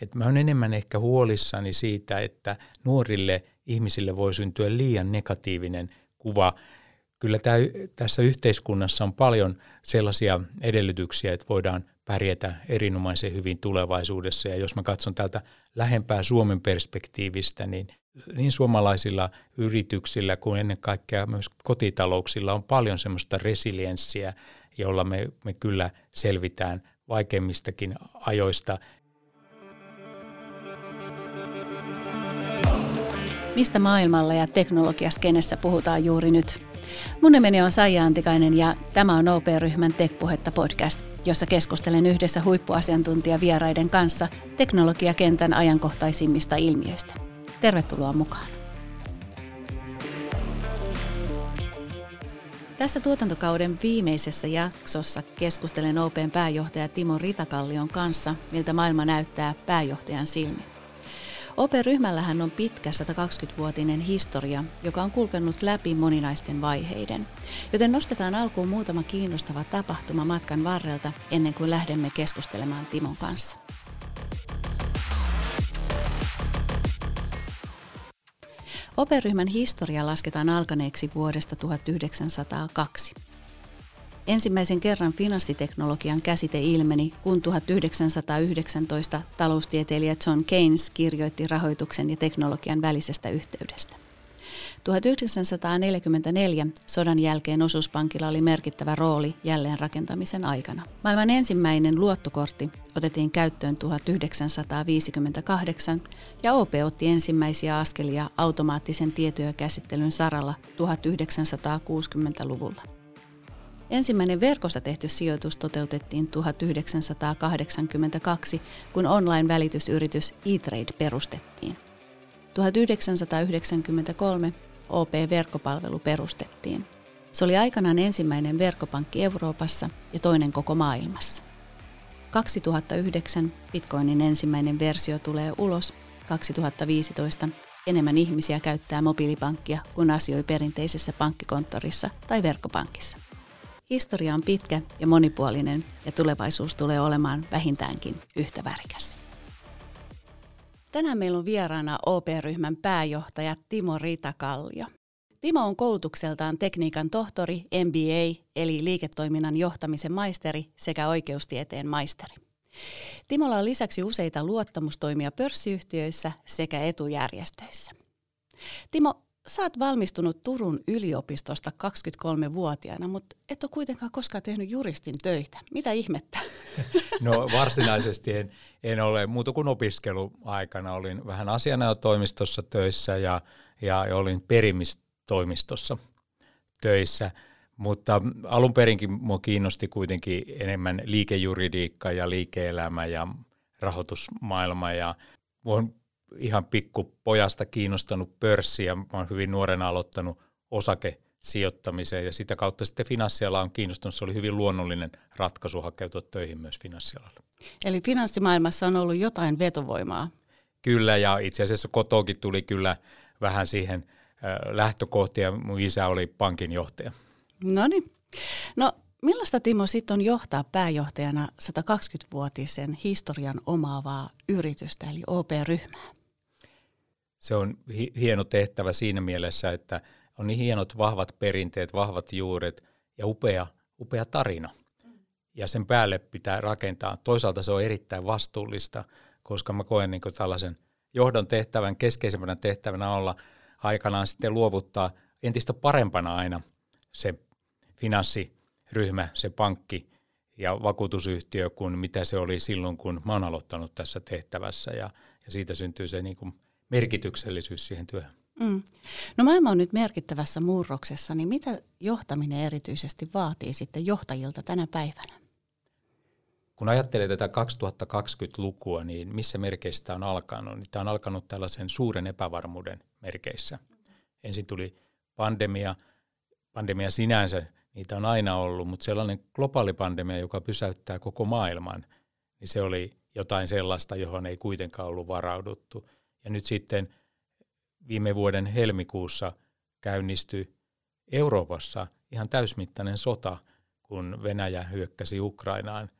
että mä olen enemmän ehkä huolissani siitä, että nuorille ihmisille voi syntyä liian negatiivinen kuva. Kyllä tämä, tässä yhteiskunnassa on paljon sellaisia edellytyksiä, että voidaan pärjätä erinomaisen hyvin tulevaisuudessa. Ja jos mä katson täältä lähempää Suomen perspektiivistä, niin niin suomalaisilla yrityksillä kuin ennen kaikkea myös kotitalouksilla on paljon semmoista resilienssiä, jolla me, me kyllä selvitään vaikeimmistakin ajoista. Mistä maailmalla ja teknologiaskenessä puhutaan juuri nyt? Mun nimeni on Saija Antikainen ja tämä on OP-ryhmän Tekpuhetta podcast, jossa keskustelen yhdessä huippuasiantuntijavieraiden kanssa teknologiakentän ajankohtaisimmista ilmiöistä. Tervetuloa mukaan. Tässä tuotantokauden viimeisessä jaksossa keskustelen OPn pääjohtaja Timo Ritakallion kanssa, miltä maailma näyttää pääjohtajan silmin. OP-ryhmällähän on pitkä 120-vuotinen historia, joka on kulkenut läpi moninaisten vaiheiden. Joten nostetaan alkuun muutama kiinnostava tapahtuma matkan varrelta ennen kuin lähdemme keskustelemaan Timon kanssa. Operyhmän historia lasketaan alkaneeksi vuodesta 1902. Ensimmäisen kerran finanssiteknologian käsite ilmeni, kun 1919 taloustieteilijä John Keynes kirjoitti rahoituksen ja teknologian välisestä yhteydestä. 1944 sodan jälkeen osuuspankilla oli merkittävä rooli jälleenrakentamisen aikana. Maailman ensimmäinen luottokortti otettiin käyttöön 1958 ja OP otti ensimmäisiä askelia automaattisen tietojenkäsittelyn saralla 1960-luvulla. Ensimmäinen verkossa tehty sijoitus toteutettiin 1982, kun online-välitysyritys eTrade perustettiin. 1993 OP-verkkopalvelu perustettiin. Se oli aikanaan ensimmäinen verkkopankki Euroopassa ja toinen koko maailmassa. 2009 Bitcoinin ensimmäinen versio tulee ulos. 2015 enemmän ihmisiä käyttää mobiilipankkia kuin asioi perinteisessä pankkikonttorissa tai verkkopankissa. Historia on pitkä ja monipuolinen ja tulevaisuus tulee olemaan vähintäänkin yhtä värikäs. Tänään meillä on vieraana OP-ryhmän pääjohtaja Timo Ritakallio. Timo on koulutukseltaan tekniikan tohtori, MBA eli liiketoiminnan johtamisen maisteri sekä oikeustieteen maisteri. Timolla on lisäksi useita luottamustoimia pörssiyhtiöissä sekä etujärjestöissä. Timo, sä oot valmistunut Turun yliopistosta 23-vuotiaana, mutta et ole kuitenkaan koskaan tehnyt juristin töitä. Mitä ihmettä? No varsinaisesti en, en ole, muuta kuin opiskeluaikana olin vähän asianajotoimistossa töissä ja, ja olin perimistoimistossa töissä. Mutta alun perinkin minua kiinnosti kuitenkin enemmän liikejuridiikka ja liike-elämä ja rahoitusmaailma. Ja olen ihan pikku pojasta kiinnostanut pörssi ja olen hyvin nuorena aloittanut osakesijoittamiseen ja sitä kautta sitten finanssiala on kiinnostunut. Se oli hyvin luonnollinen ratkaisu hakeutua töihin myös finanssialalla. Eli finanssimaailmassa on ollut jotain vetovoimaa. Kyllä ja itse asiassa kotoakin tuli kyllä vähän siihen lähtökohtia. Mun isä oli pankinjohtaja. No niin. No millaista Timo sitten on johtaa pääjohtajana 120-vuotisen historian omaavaa yritystä eli OP-ryhmää? Se on hi- hieno tehtävä siinä mielessä, että on niin hienot vahvat perinteet, vahvat juuret ja upea, upea tarina. Ja sen päälle pitää rakentaa. Toisaalta se on erittäin vastuullista, koska mä koen niin tällaisen johdon tehtävän, keskeisempänä tehtävänä olla aikanaan sitten luovuttaa entistä parempana aina se finanssiryhmä, se pankki ja vakuutusyhtiö kuin mitä se oli silloin, kun mä oon aloittanut tässä tehtävässä. Ja, ja siitä syntyy se niin kuin merkityksellisyys siihen työhön. Mm. No maailma on nyt merkittävässä murroksessa, niin mitä johtaminen erityisesti vaatii sitten johtajilta tänä päivänä? Kun ajattelee tätä 2020-lukua, niin missä merkeistä on alkanut? Niin tämä on alkanut tällaisen suuren epävarmuuden merkeissä. Ensin tuli pandemia. Pandemia sinänsä, niitä on aina ollut, mutta sellainen globaali pandemia, joka pysäyttää koko maailman, niin se oli jotain sellaista, johon ei kuitenkaan ollut varauduttu – ja nyt sitten viime vuoden helmikuussa käynnistyi Euroopassa ihan täysmittainen sota, kun Venäjä hyökkäsi Ukrainaan.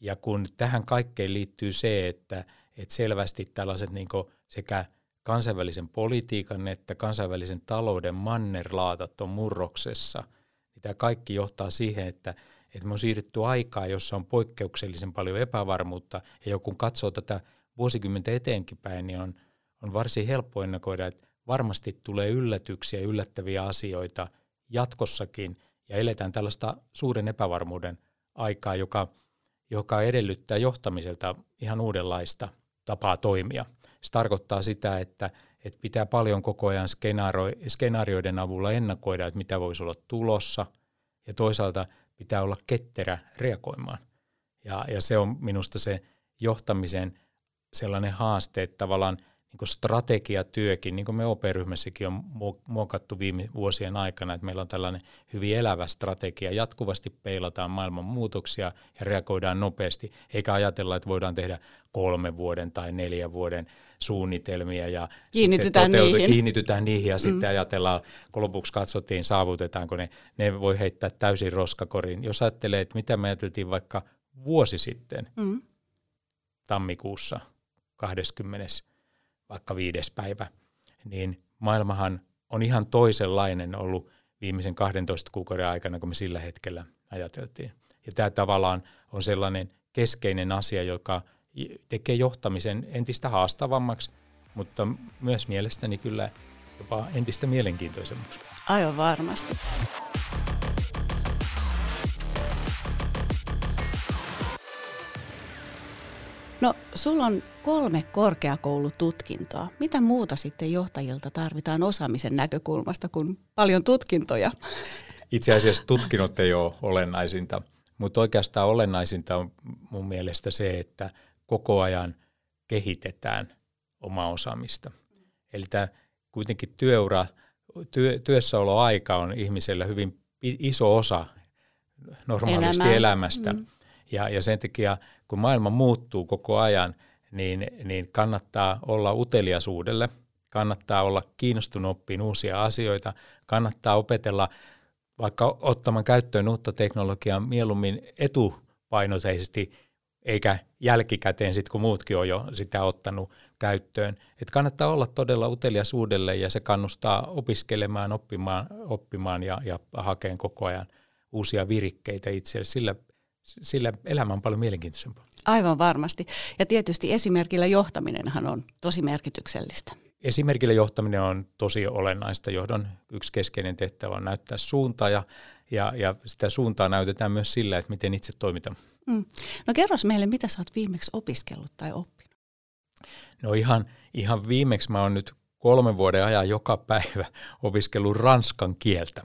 Ja kun tähän kaikkeen liittyy se, että, että selvästi tällaiset niin sekä kansainvälisen politiikan että kansainvälisen talouden mannerlaatat on murroksessa. Niin tämä kaikki johtaa siihen, että, että me on siirrytty aikaa, jossa on poikkeuksellisen paljon epävarmuutta, ja kun katsoo tätä vuosikymmentä eteenkin päin, niin on, on varsin helppo ennakoida, että varmasti tulee yllätyksiä, yllättäviä asioita jatkossakin, ja eletään tällaista suuren epävarmuuden aikaa, joka, joka edellyttää johtamiselta ihan uudenlaista tapaa toimia. Se tarkoittaa sitä, että, että pitää paljon koko ajan skenaarioiden avulla ennakoida, että mitä voisi olla tulossa, ja toisaalta pitää olla ketterä reagoimaan. Ja, ja se on minusta se johtamisen sellainen haaste, että tavallaan niin strategiatyökin, niin kuin me OP-ryhmässäkin on muokattu viime vuosien aikana, että meillä on tällainen hyvin elävä strategia, jatkuvasti peilataan maailman muutoksia ja reagoidaan nopeasti, eikä ajatella, että voidaan tehdä kolme vuoden tai neljän vuoden suunnitelmia ja kiinnitytään niihin. kiinnitytään niihin ja mm. sitten ajatellaan, kun lopuksi katsottiin, saavutetaanko ne, ne voi heittää täysin roskakoriin. Jos ajattelee, että mitä me ajateltiin vaikka vuosi sitten, mm. tammikuussa 20 vaikka viides päivä, niin maailmahan on ihan toisenlainen ollut viimeisen 12 kuukauden aikana, kun me sillä hetkellä ajateltiin. Ja tämä tavallaan on sellainen keskeinen asia, joka tekee johtamisen entistä haastavammaksi, mutta myös mielestäni kyllä jopa entistä mielenkiintoisemmaksi. Aivan varmasti. No, sulla on kolme korkeakoulututkintoa. Mitä muuta sitten johtajilta tarvitaan osaamisen näkökulmasta kuin paljon tutkintoja? Itse asiassa tutkinnot ei ole olennaisinta, mutta oikeastaan olennaisinta on mun mielestä se, että koko ajan kehitetään omaa osaamista. Eli tämä kuitenkin työura, työ, työssäoloaika on ihmisellä hyvin iso osa normaalisti Elämä. elämästä. Mm. Ja, ja sen takia, kun maailma muuttuu koko ajan, niin, niin kannattaa olla uteliasuudelle, kannattaa olla kiinnostunut oppimaan uusia asioita, kannattaa opetella vaikka ottamaan käyttöön uutta teknologiaa mieluummin etupainoisesti, eikä jälkikäteen sitten, kun muutkin on jo sitä ottanut käyttöön. Et kannattaa olla todella uteliasuudelle ja se kannustaa opiskelemaan, oppimaan, oppimaan ja, ja hakeen koko ajan uusia virikkeitä itselle. Sillä sillä elämä on paljon mielenkiintoisempaa. Aivan varmasti. Ja tietysti esimerkillä johtaminenhan on tosi merkityksellistä. Esimerkillä johtaminen on tosi olennaista. Johdon yksi keskeinen tehtävä on näyttää suuntaa ja, ja, ja sitä suuntaa näytetään myös sillä, että miten itse toimitaan. Mm. No kerros meille, mitä sä oot viimeksi opiskellut tai oppinut? No ihan, ihan viimeksi mä oon nyt kolmen vuoden ajan joka päivä opiskellut ranskan kieltä.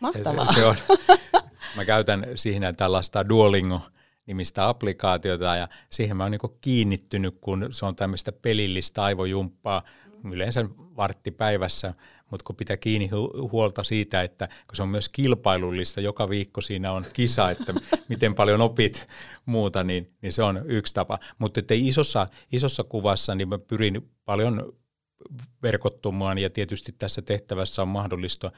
Mahtavaa. Se on, Mä käytän siinä tällaista Duolingo-nimistä applikaatiota ja siihen mä oon niin kiinnittynyt, kun se on tämmöistä pelillistä aivojumppaa yleensä vartti päivässä, mutta kun pitää kiinni hu- huolta siitä, että kun se on myös kilpailullista, joka viikko siinä on kisa, että miten paljon opit muuta, niin, niin se on yksi tapa. Mutta isossa, isossa kuvassa niin mä pyrin paljon verkottumaan ja tietysti tässä tehtävässä on mahdollista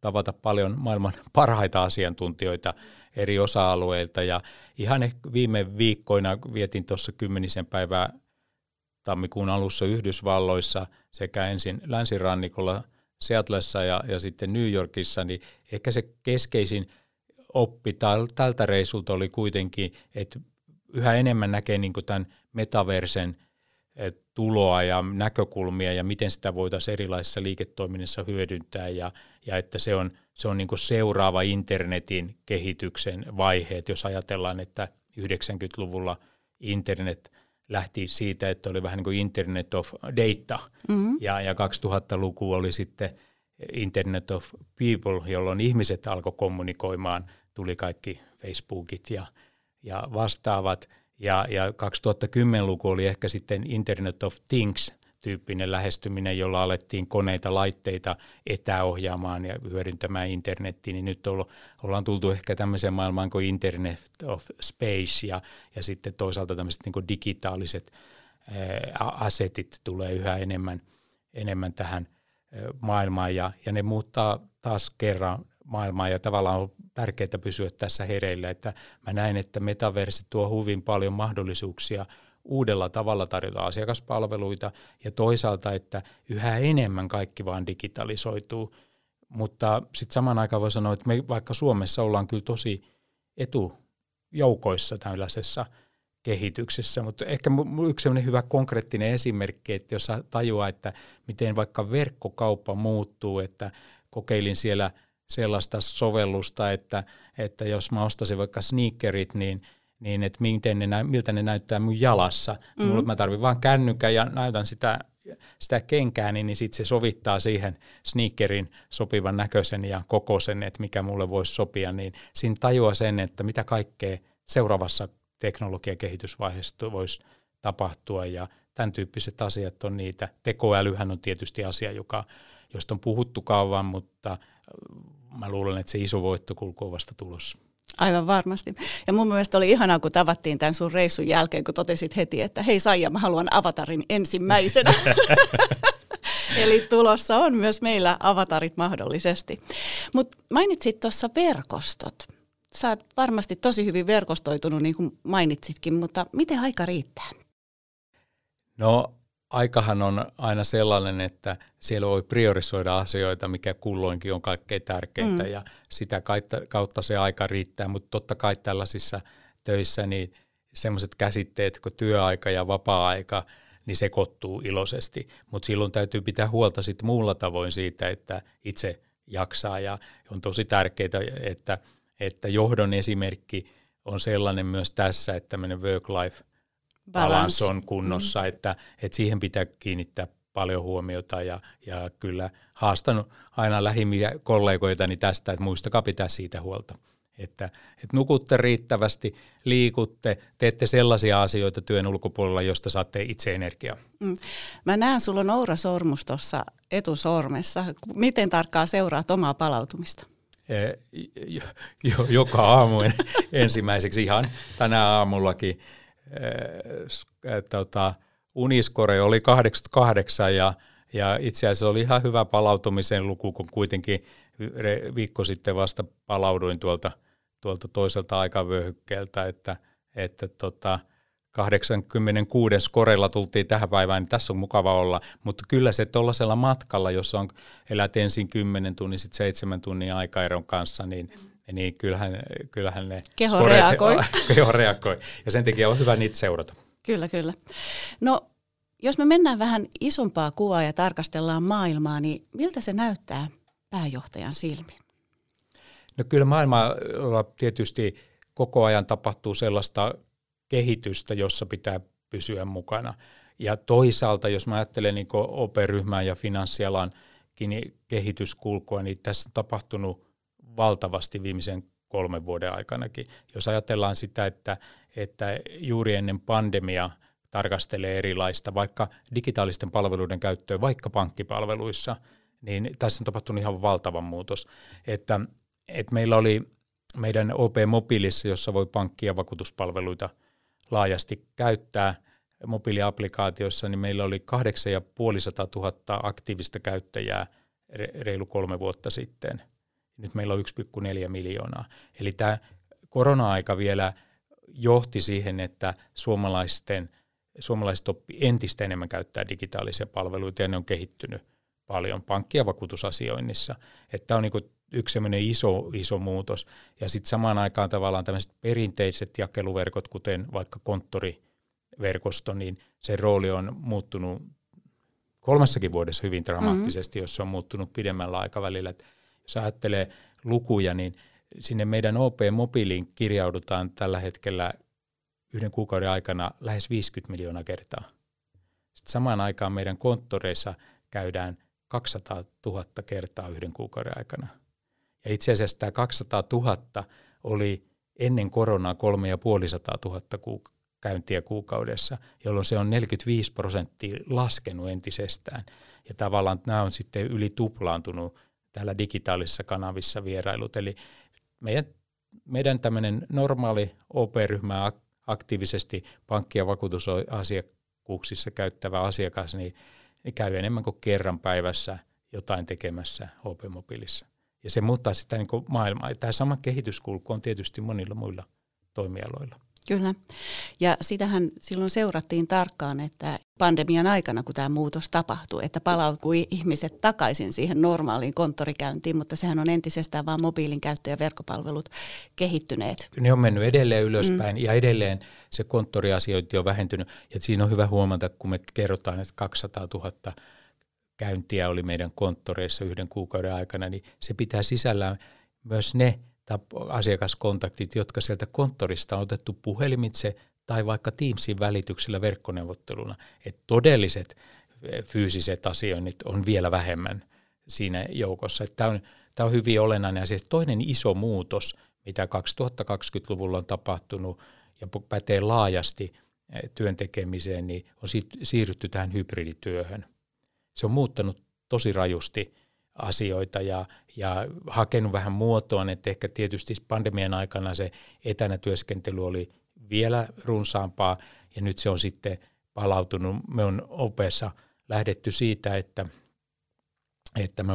tavata paljon maailman parhaita asiantuntijoita eri osa-alueilta. Ja ihan viime viikkoina vietin tuossa kymmenisen päivää tammikuun alussa Yhdysvalloissa sekä ensin länsirannikolla Seatlessa ja, ja sitten New Yorkissa, niin ehkä se keskeisin oppi tältä reisulta oli kuitenkin, että yhä enemmän näkee niin tämän metaversen tuloa ja näkökulmia ja miten sitä voitaisiin erilaisissa liiketoiminnassa hyödyntää ja, ja että se on, se on niin seuraava internetin kehityksen vaihe. Et jos ajatellaan, että 90-luvulla internet lähti siitä, että oli vähän niin kuin internet of data mm-hmm. ja, ja 2000-luku oli sitten internet of people, jolloin ihmiset alkoi kommunikoimaan, tuli kaikki Facebookit ja, ja vastaavat – ja, ja 2010-luku oli ehkä sitten Internet of Things tyyppinen lähestyminen, jolla alettiin koneita, laitteita etäohjaamaan ja hyödyntämään internettiin, niin nyt ollaan tultu ehkä tämmöiseen maailmaan kuin Internet of Space ja, ja sitten toisaalta tämmöiset niin digitaaliset ää, asetit tulee yhä enemmän, enemmän tähän maailmaan ja, ja ne muuttaa taas kerran maailmaa ja tavallaan on tärkeää pysyä tässä hereillä, että mä näen, että metaverse tuo hyvin paljon mahdollisuuksia uudella tavalla tarjota asiakaspalveluita ja toisaalta, että yhä enemmän kaikki vaan digitalisoituu. Mutta sitten samaan aikaan voi sanoa, että me vaikka Suomessa ollaan kyllä tosi etujoukoissa tällaisessa kehityksessä, mutta ehkä yksi sellainen hyvä konkreettinen esimerkki, että jos tajuaa, että miten vaikka verkkokauppa muuttuu, että kokeilin siellä sellaista sovellusta, että, että jos mä ostaisin vaikka sneakerit, niin – niin että miten ne, miltä ne näyttää mun jalassa. Mm. Mulla mä tarvin vaan kännykän ja näytän sitä, sitä kenkää, niin, niin sitten se sovittaa siihen sneakerin sopivan näköisen ja kokoisen, että mikä mulle voisi sopia. Niin siinä tajua sen, että mitä kaikkea seuraavassa teknologiakehitysvaiheessa voisi tapahtua ja tämän tyyppiset asiat on niitä. Tekoälyhän on tietysti asia, joka, josta on puhuttu kauan, mutta mä luulen, että se iso voittokulku on vasta tulossa. Aivan varmasti. Ja mun mielestä oli ihanaa, kun tavattiin tämän sun reissun jälkeen, kun totesit heti, että hei Saija, mä haluan avatarin ensimmäisenä. Eli tulossa on myös meillä avatarit mahdollisesti. Mutta mainitsit tuossa verkostot. Sä oot varmasti tosi hyvin verkostoitunut, niin kuin mainitsitkin, mutta miten aika riittää? No aikahan on aina sellainen, että siellä voi priorisoida asioita, mikä kulloinkin on kaikkein tärkeintä mm. ja sitä kautta se aika riittää, mutta totta kai tällaisissa töissä niin sellaiset käsitteet kuin työaika ja vapaa-aika, niin sekoittuu iloisesti, mutta silloin täytyy pitää huolta sitten muulla tavoin siitä, että itse jaksaa ja on tosi tärkeää, että, että johdon esimerkki on sellainen myös tässä, että tämmöinen work-life – balance on kunnossa, mm. että, että siihen pitää kiinnittää paljon huomiota ja, ja kyllä haastanut aina lähimmiä kollegoitani tästä, että muistakaa pitää siitä huolta. Että, että nukutte riittävästi, liikutte, teette sellaisia asioita työn ulkopuolella, josta saatte itse energiaa. Mm. Mä näen, sulla on Oura Sormus tuossa etusormessa. Miten tarkkaan seuraat omaa palautumista? Eh, joka aamu ensimmäiseksi ihan tänä aamullakin äh, tota, Uniskore oli 88 ja, ja itse asiassa oli ihan hyvä palautumisen luku, kun kuitenkin viikko sitten vasta palauduin tuolta, tuolta toiselta aikavyöhykkeeltä, että, että tota, 86 skorella tultiin tähän päivään, niin tässä on mukava olla, mutta kyllä se tuollaisella matkalla, jossa on, elät ensin 10 tunnin, sitten 7 tunnin aikaeron kanssa, niin niin kyllähän, kyllähän ne keho reagoi. keho reagoi. Ja sen takia on hyvä niitä seurata. Kyllä, kyllä. No, jos me mennään vähän isompaa kuvaa ja tarkastellaan maailmaa, niin miltä se näyttää pääjohtajan silmin? No kyllä maailmalla tietysti koko ajan tapahtuu sellaista kehitystä, jossa pitää pysyä mukana. Ja toisaalta, jos mä ajattelen niin OP-ryhmää ja finanssialan kehityskulkua, niin tässä on tapahtunut valtavasti viimeisen kolmen vuoden aikanakin. Jos ajatellaan sitä, että, että juuri ennen pandemia tarkastelee erilaista, vaikka digitaalisten palveluiden käyttöä, vaikka pankkipalveluissa, niin tässä on tapahtunut ihan valtava muutos. Että, että meillä oli meidän OP Mobiilissa, jossa voi pankki- ja vakuutuspalveluita laajasti käyttää mobiiliaplikaatioissa, niin meillä oli 8500 000 aktiivista käyttäjää reilu kolme vuotta sitten – nyt meillä on 1,4 miljoonaa. Eli tämä korona-aika vielä johti siihen, että suomalaisten, suomalaiset oppi entistä enemmän käyttää digitaalisia palveluita ja ne on kehittynyt paljon pankki- ja vakuutusasioinnissa. Että on niin yksi iso, iso muutos. Ja sitten samaan aikaan tavallaan tämmöiset perinteiset jakeluverkot, kuten vaikka konttoriverkosto, niin se rooli on muuttunut kolmessakin vuodessa hyvin dramaattisesti, mm-hmm. jos se on muuttunut pidemmällä aikavälillä. Että jos ajattelee lukuja, niin sinne meidän OP-mobiiliin kirjaudutaan tällä hetkellä yhden kuukauden aikana lähes 50 miljoonaa kertaa. Sitten samaan aikaan meidän konttoreissa käydään 200 000 kertaa yhden kuukauden aikana. Ja itse asiassa tämä 200 000 oli ennen koronaa 350 000 kuuk- käyntiä kuukaudessa, jolloin se on 45 prosenttia laskenut entisestään. Ja tavallaan nämä on sitten yli tuplaantunut täällä digitaalisissa kanavissa vierailut. Eli meidän, meidän tämmöinen normaali OP-ryhmä aktiivisesti pankki- ja vakuutusasiakkuuksissa käyttävä asiakas, niin, niin käy enemmän kuin kerran päivässä jotain tekemässä OP-mobiilissa. Ja se muuttaa sitä niin maailmaa. Tämä sama kehityskulku on tietysti monilla muilla toimialoilla. Kyllä. Ja sitähän silloin seurattiin tarkkaan, että pandemian aikana, kun tämä muutos tapahtui, että palautui ihmiset takaisin siihen normaaliin konttorikäyntiin, mutta sehän on entisestään vaan mobiilin käyttö ja verkkopalvelut kehittyneet. Ne on mennyt edelleen ylöspäin mm. ja edelleen se konttoriasiointi on vähentynyt. Ja siinä on hyvä huomata, kun me kerrotaan, että 200 000 käyntiä oli meidän konttoreissa yhden kuukauden aikana, niin se pitää sisällään myös ne asiakaskontaktit, jotka sieltä konttorista on otettu puhelimitse tai vaikka Teamsin välityksellä verkkoneuvotteluna. Että todelliset e, fyysiset asioinnit on vielä vähemmän siinä joukossa. Tämä on, tämä on hyvin olennainen asia. Toinen iso muutos, mitä 2020-luvulla on tapahtunut ja pätee laajasti e, työn tekemiseen, niin on siirrytty tähän hybridityöhön. Se on muuttanut tosi rajusti asioita ja, ja hakenut vähän muotoon, että ehkä tietysti pandemian aikana se etänä työskentely oli vielä runsaampaa ja nyt se on sitten palautunut. Me on opeessa lähdetty siitä, että, että me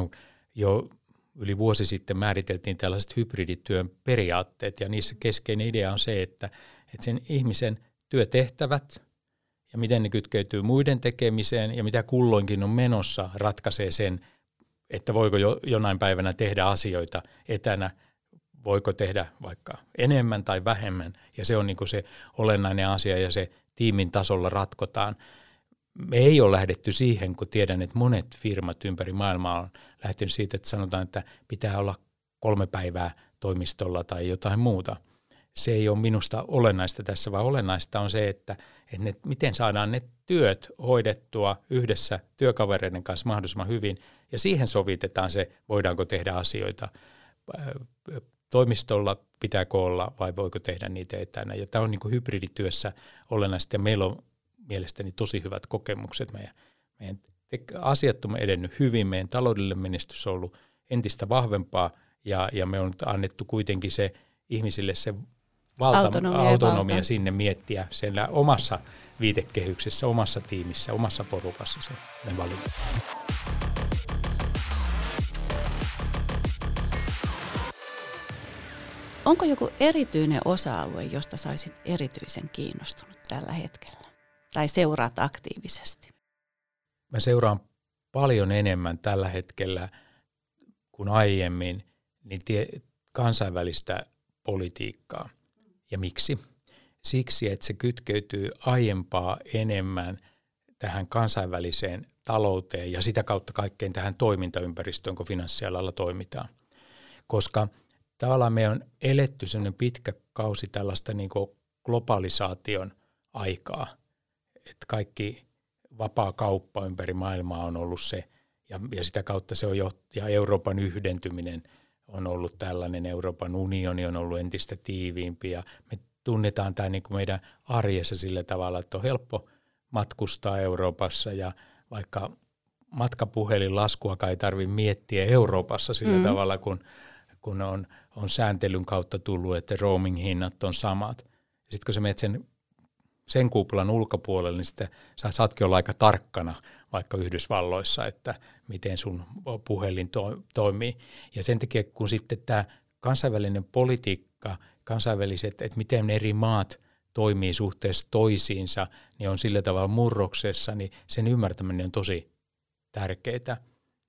jo yli vuosi sitten määriteltiin tällaiset hybridityön periaatteet ja niissä keskeinen idea on se, että, että sen ihmisen työtehtävät ja miten ne kytkeytyy muiden tekemiseen ja mitä kulloinkin on menossa ratkaisee sen, että voiko jo, jonain päivänä tehdä asioita etänä, voiko tehdä vaikka enemmän tai vähemmän, ja se on niin se olennainen asia, ja se tiimin tasolla ratkotaan. Me ei ole lähdetty siihen, kun tiedän, että monet firmat ympäri maailmaa on lähtenyt siitä, että sanotaan, että pitää olla kolme päivää toimistolla tai jotain muuta. Se ei ole minusta olennaista tässä, vaan olennaista on se, että, että ne, miten saadaan ne työt hoidettua yhdessä työkavereiden kanssa mahdollisimman hyvin – ja siihen sovitetaan se, voidaanko tehdä asioita toimistolla, pitääkö olla vai voiko tehdä niitä etänä. Ja tämä on niin kuin hybridityössä olennaista ja meillä on mielestäni tosi hyvät kokemukset. Meidän, meidän asiat on edennyt hyvin, meidän taloudellinen menestys on ollut entistä vahvempaa ja, ja me on annettu kuitenkin se ihmisille se valta, autonomia, autonomia valta. sinne miettiä sen omassa viitekehyksessä, omassa tiimissä, omassa porukassa se ne valinnat. Onko joku erityinen osa-alue, josta saisit erityisen kiinnostunut tällä hetkellä? Tai seuraat aktiivisesti? Mä seuraan paljon enemmän tällä hetkellä kuin aiemmin niin tie, kansainvälistä politiikkaa. Ja miksi? Siksi, että se kytkeytyy aiempaa enemmän tähän kansainväliseen talouteen ja sitä kautta kaikkein tähän toimintaympäristöön, kun finanssialalla toimitaan. Koska – tavallaan me on eletty sellainen pitkä kausi tällaista niin globalisaation aikaa, että kaikki vapaa kauppa ympäri maailmaa on ollut se, ja, ja sitä kautta se on jo, ja Euroopan yhdentyminen on ollut tällainen, Euroopan unioni on ollut entistä tiiviimpi, ja me tunnetaan tämä niin kuin meidän arjessa sillä tavalla, että on helppo matkustaa Euroopassa, ja vaikka matkapuhelin laskua ei tarvitse miettiä Euroopassa sillä mm. tavalla, kun, kun on on sääntelyn kautta tullut, että roaming-hinnat on samat. Sitten kun sä menet sen, sen kuplan ulkopuolelle, niin sitten sä saatkin olla aika tarkkana vaikka Yhdysvalloissa, että miten sun puhelin to, toimii. Ja sen takia, kun sitten tämä kansainvälinen politiikka, kansainväliset, että miten eri maat toimii suhteessa toisiinsa, niin on sillä tavalla murroksessa, niin sen ymmärtäminen on tosi tärkeää.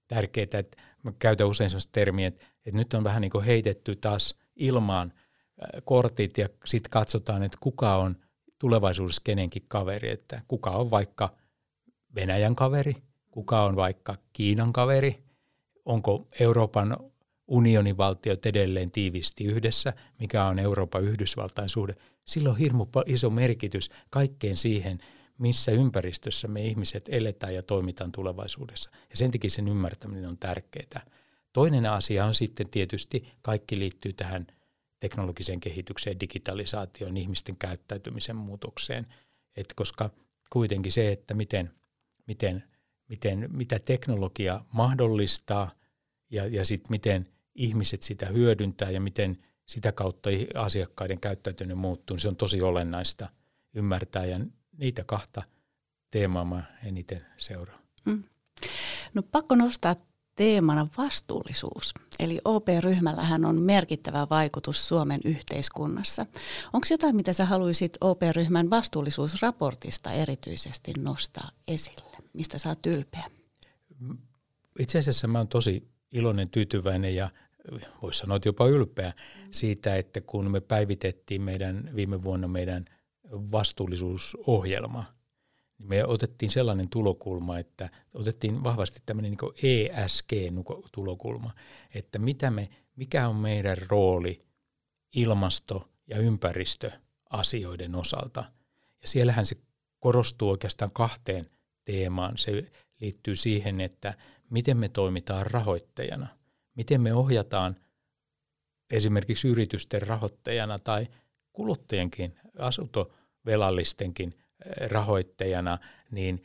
Tärkeää, että mä käytän usein sellaista termiä, että että nyt on vähän niin kuin heitetty taas ilmaan äh, kortit ja sitten katsotaan, että kuka on tulevaisuudessa kenenkin kaveri, että kuka on vaikka Venäjän kaveri, kuka on vaikka Kiinan kaveri, onko Euroopan unionin valtiot edelleen tiivisti yhdessä, mikä on Euroopan Yhdysvaltain suhde. Sillä on hirmu iso merkitys kaikkeen siihen, missä ympäristössä me ihmiset eletään ja toimitaan tulevaisuudessa. Ja sen takia sen ymmärtäminen on tärkeää. Toinen asia on sitten tietysti, kaikki liittyy tähän teknologiseen kehitykseen, digitalisaatioon, ihmisten käyttäytymisen muutokseen. Et koska kuitenkin se, että miten, miten, miten, mitä teknologia mahdollistaa ja, ja sitten miten ihmiset sitä hyödyntää ja miten sitä kautta asiakkaiden käyttäytyminen muuttuu, niin se on tosi olennaista ymmärtää ja niitä kahta teemaa mä eniten seuraan. Mm. No pakko nostaa teemana vastuullisuus. Eli OP-ryhmällähän on merkittävä vaikutus Suomen yhteiskunnassa. Onko jotain, mitä sä haluaisit OP-ryhmän vastuullisuusraportista erityisesti nostaa esille? Mistä sä oot ylpeä? Itse asiassa mä oon tosi iloinen, tyytyväinen ja voisi sanoa että jopa ylpeä siitä, että kun me päivitettiin meidän viime vuonna meidän vastuullisuusohjelma – niin me otettiin sellainen tulokulma, että otettiin vahvasti tämmöinen niin ESG-tulokulma, että mitä me, mikä on meidän rooli ilmasto- ja ympäristöasioiden osalta. Ja siellähän se korostuu oikeastaan kahteen teemaan. Se liittyy siihen, että miten me toimitaan rahoittajana, miten me ohjataan esimerkiksi yritysten rahoittajana tai kuluttajienkin, asuntovelallistenkin rahoittajana, niin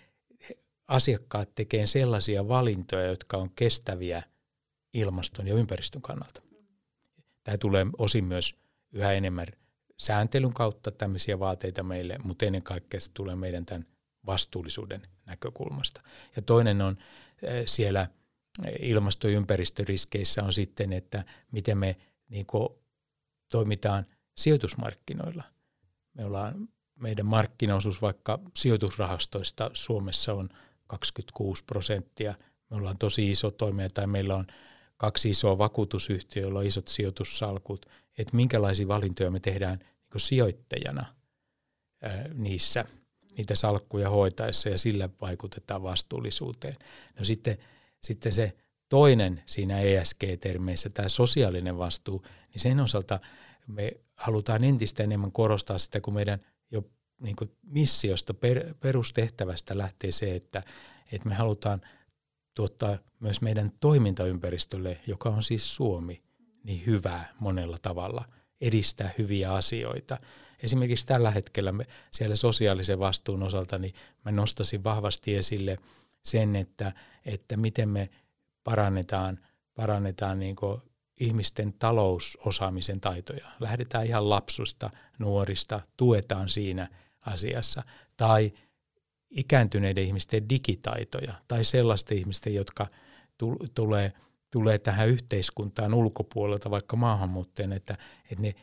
asiakkaat tekevät sellaisia valintoja, jotka on kestäviä ilmaston ja ympäristön kannalta. Tämä tulee osin myös yhä enemmän sääntelyn kautta tämmöisiä vaateita meille, mutta ennen kaikkea se tulee meidän tämän vastuullisuuden näkökulmasta. Ja toinen on siellä ilmasto- ja ympäristöriskeissä on sitten, että miten me niin toimitaan sijoitusmarkkinoilla. Me ollaan meidän markkinaosuus vaikka sijoitusrahastoista Suomessa on 26 prosenttia. Me ollaan tosi iso toimija tai meillä on kaksi isoa vakuutusyhtiöä, joilla on isot sijoitussalkut. Että minkälaisia valintoja me tehdään niin sijoittajana ää, niissä, niitä salkkuja hoitaessa ja sillä vaikutetaan vastuullisuuteen. No sitten, sitten se toinen siinä ESG-termeissä, tämä sosiaalinen vastuu, niin sen osalta me halutaan entistä enemmän korostaa sitä, kun meidän – jo niin kuin missiosta, per, perustehtävästä lähtee se, että, että me halutaan tuottaa myös meidän toimintaympäristölle, joka on siis Suomi, niin hyvää monella tavalla, edistää hyviä asioita. Esimerkiksi tällä hetkellä me siellä sosiaalisen vastuun osalta, niin mä nostasin vahvasti esille sen, että, että miten me parannetaan, parannetaan niin ihmisten talousosaamisen taitoja. Lähdetään ihan lapsusta, nuorista, tuetaan siinä asiassa. Tai ikääntyneiden ihmisten digitaitoja tai sellaisten ihmisten, jotka tulee, tulee tähän yhteiskuntaan ulkopuolelta, vaikka maahanmuuttajien, että, että, ne,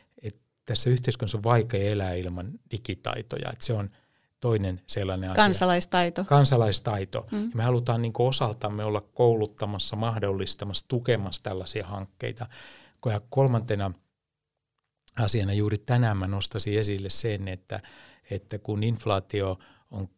tässä yhteiskunnassa on vaikea elää ilman digitaitoja. Että se on – toinen sellainen asia. Kansalaistaito. Kansalaistaito. Mm. Ja me halutaan niin osaltamme olla kouluttamassa, mahdollistamassa, tukemassa tällaisia hankkeita. Ja kolmantena asiana juuri tänään mä nostaisin esille sen, että, että kun inflaatio on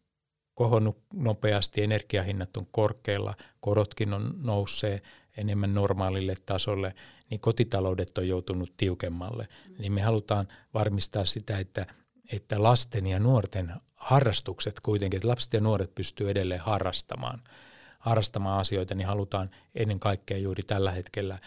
kohonnut nopeasti, energiahinnat on korkealla, korotkin on nousee enemmän normaalille tasolle, niin kotitaloudet on joutunut tiukemmalle. Mm. Niin me halutaan varmistaa sitä, että että lasten ja nuorten harrastukset kuitenkin, että lapset ja nuoret pystyy edelleen harrastamaan, harrastamaan asioita, niin halutaan ennen kaikkea juuri tällä hetkellä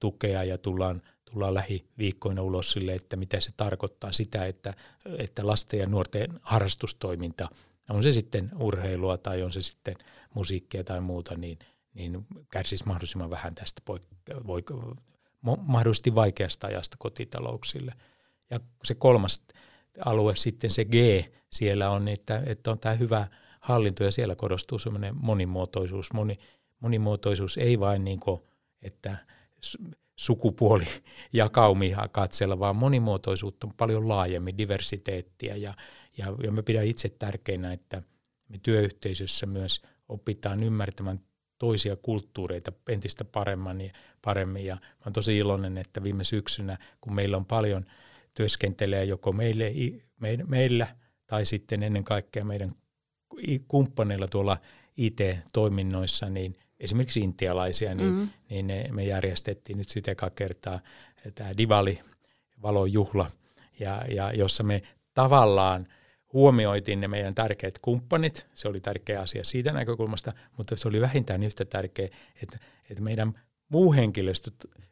tukea ja tullaan, tullaan lähiviikkoina ulos sille, että mitä se tarkoittaa sitä, että, että lasten ja nuorten harrastustoiminta, on se sitten urheilua tai on se sitten musiikkia tai muuta, niin, niin kärsisi mahdollisimman vähän tästä poik- voi, mahdollisesti vaikeasta ajasta kotitalouksille. Ja se kolmas alue sitten se G siellä on, että, että on tämä hyvä hallinto ja siellä korostuu semmoinen monimuotoisuus. Moni, monimuotoisuus ei vain niin kuin, että sukupuoli ja kaumia katsella, vaan monimuotoisuutta on paljon laajemmin, diversiteettiä ja, ja, ja mä pidän itse tärkeänä, että me työyhteisössä myös opitaan ymmärtämään toisia kulttuureita entistä paremmin ja, paremmin ja mä olen tosi iloinen, että viime syksynä, kun meillä on paljon – työskentelee joko meille, meillä tai sitten ennen kaikkea meidän kumppaneilla tuolla IT-toiminnoissa, niin esimerkiksi intialaisia, niin, mm-hmm. niin ne, me järjestettiin nyt sitä kertaa tämä Divali, valojuhla, ja, ja jossa me tavallaan huomioitiin ne meidän tärkeät kumppanit, se oli tärkeä asia siitä näkökulmasta, mutta se oli vähintään yhtä tärkeä, että, että meidän muu henkilöstö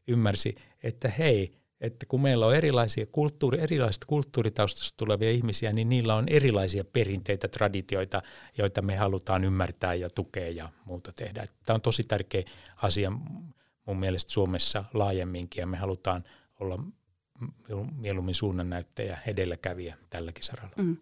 ymmärsi, että hei, että kun meillä on erilaisia kulttuuri, erilaisista kulttuuritaustasta tulevia ihmisiä, niin niillä on erilaisia perinteitä, traditioita, joita me halutaan ymmärtää ja tukea ja muuta tehdä. Tämä on tosi tärkeä asia mun mielestä Suomessa laajemminkin ja me halutaan olla mieluummin suunnannäyttäjä, edelläkävijä tälläkin saralla. Mm.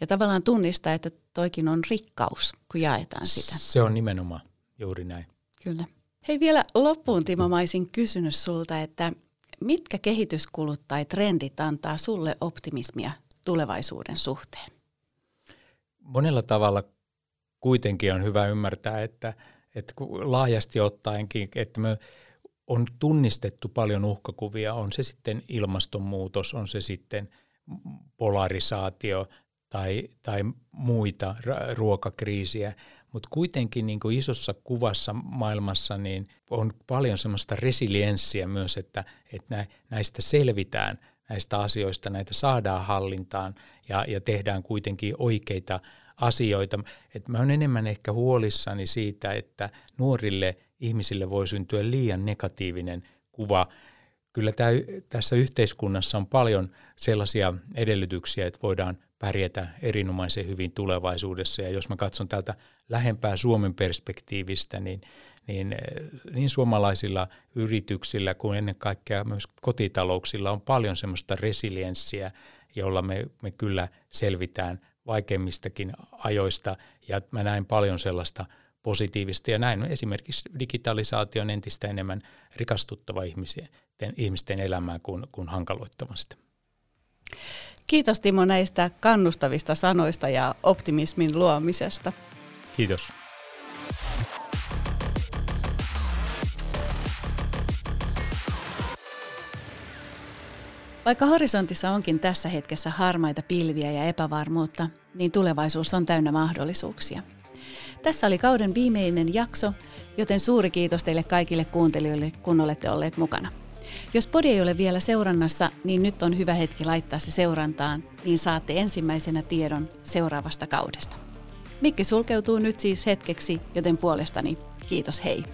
Ja tavallaan tunnistaa, että toikin on rikkaus, kun jaetaan sitä. Se on nimenomaan juuri näin. Kyllä. Hei vielä loppuun Timo, mä olisin kysynyt sulta, että mitkä kehityskulut tai trendit antaa sulle optimismia tulevaisuuden suhteen? Monella tavalla kuitenkin on hyvä ymmärtää, että, että laajasti ottaenkin, että me on tunnistettu paljon uhkakuvia, on se sitten ilmastonmuutos, on se sitten polarisaatio tai, tai muita ruokakriisiä, mutta kuitenkin niin kuin isossa kuvassa maailmassa niin on paljon semmoista resilienssiä myös, että, että näistä selvitään näistä asioista, näitä saadaan hallintaan ja, ja tehdään kuitenkin oikeita asioita. Et mä olen enemmän ehkä huolissani siitä, että nuorille ihmisille voi syntyä liian negatiivinen kuva. Kyllä tää, tässä yhteiskunnassa on paljon sellaisia edellytyksiä, että voidaan pärjätä erinomaisen hyvin tulevaisuudessa. Ja jos mä katson täältä lähempää Suomen perspektiivistä, niin, niin, niin suomalaisilla yrityksillä kuin ennen kaikkea myös kotitalouksilla on paljon semmoista resilienssiä, jolla me, me kyllä selvitään vaikeimmistakin ajoista. Ja mä näen paljon sellaista positiivista ja näin esimerkiksi digitalisaatio on entistä enemmän rikastuttava ihmisten, ihmisten elämää kuin, kuin hankaloittamasta. Kiitos Timo näistä kannustavista sanoista ja optimismin luomisesta. Kiitos. Vaikka horisontissa onkin tässä hetkessä harmaita pilviä ja epävarmuutta, niin tulevaisuus on täynnä mahdollisuuksia. Tässä oli kauden viimeinen jakso, joten suuri kiitos teille kaikille kuuntelijoille, kun olette olleet mukana. Jos podi ei ole vielä seurannassa, niin nyt on hyvä hetki laittaa se seurantaan, niin saatte ensimmäisenä tiedon seuraavasta kaudesta. Mikki sulkeutuu nyt siis hetkeksi, joten puolestani kiitos hei.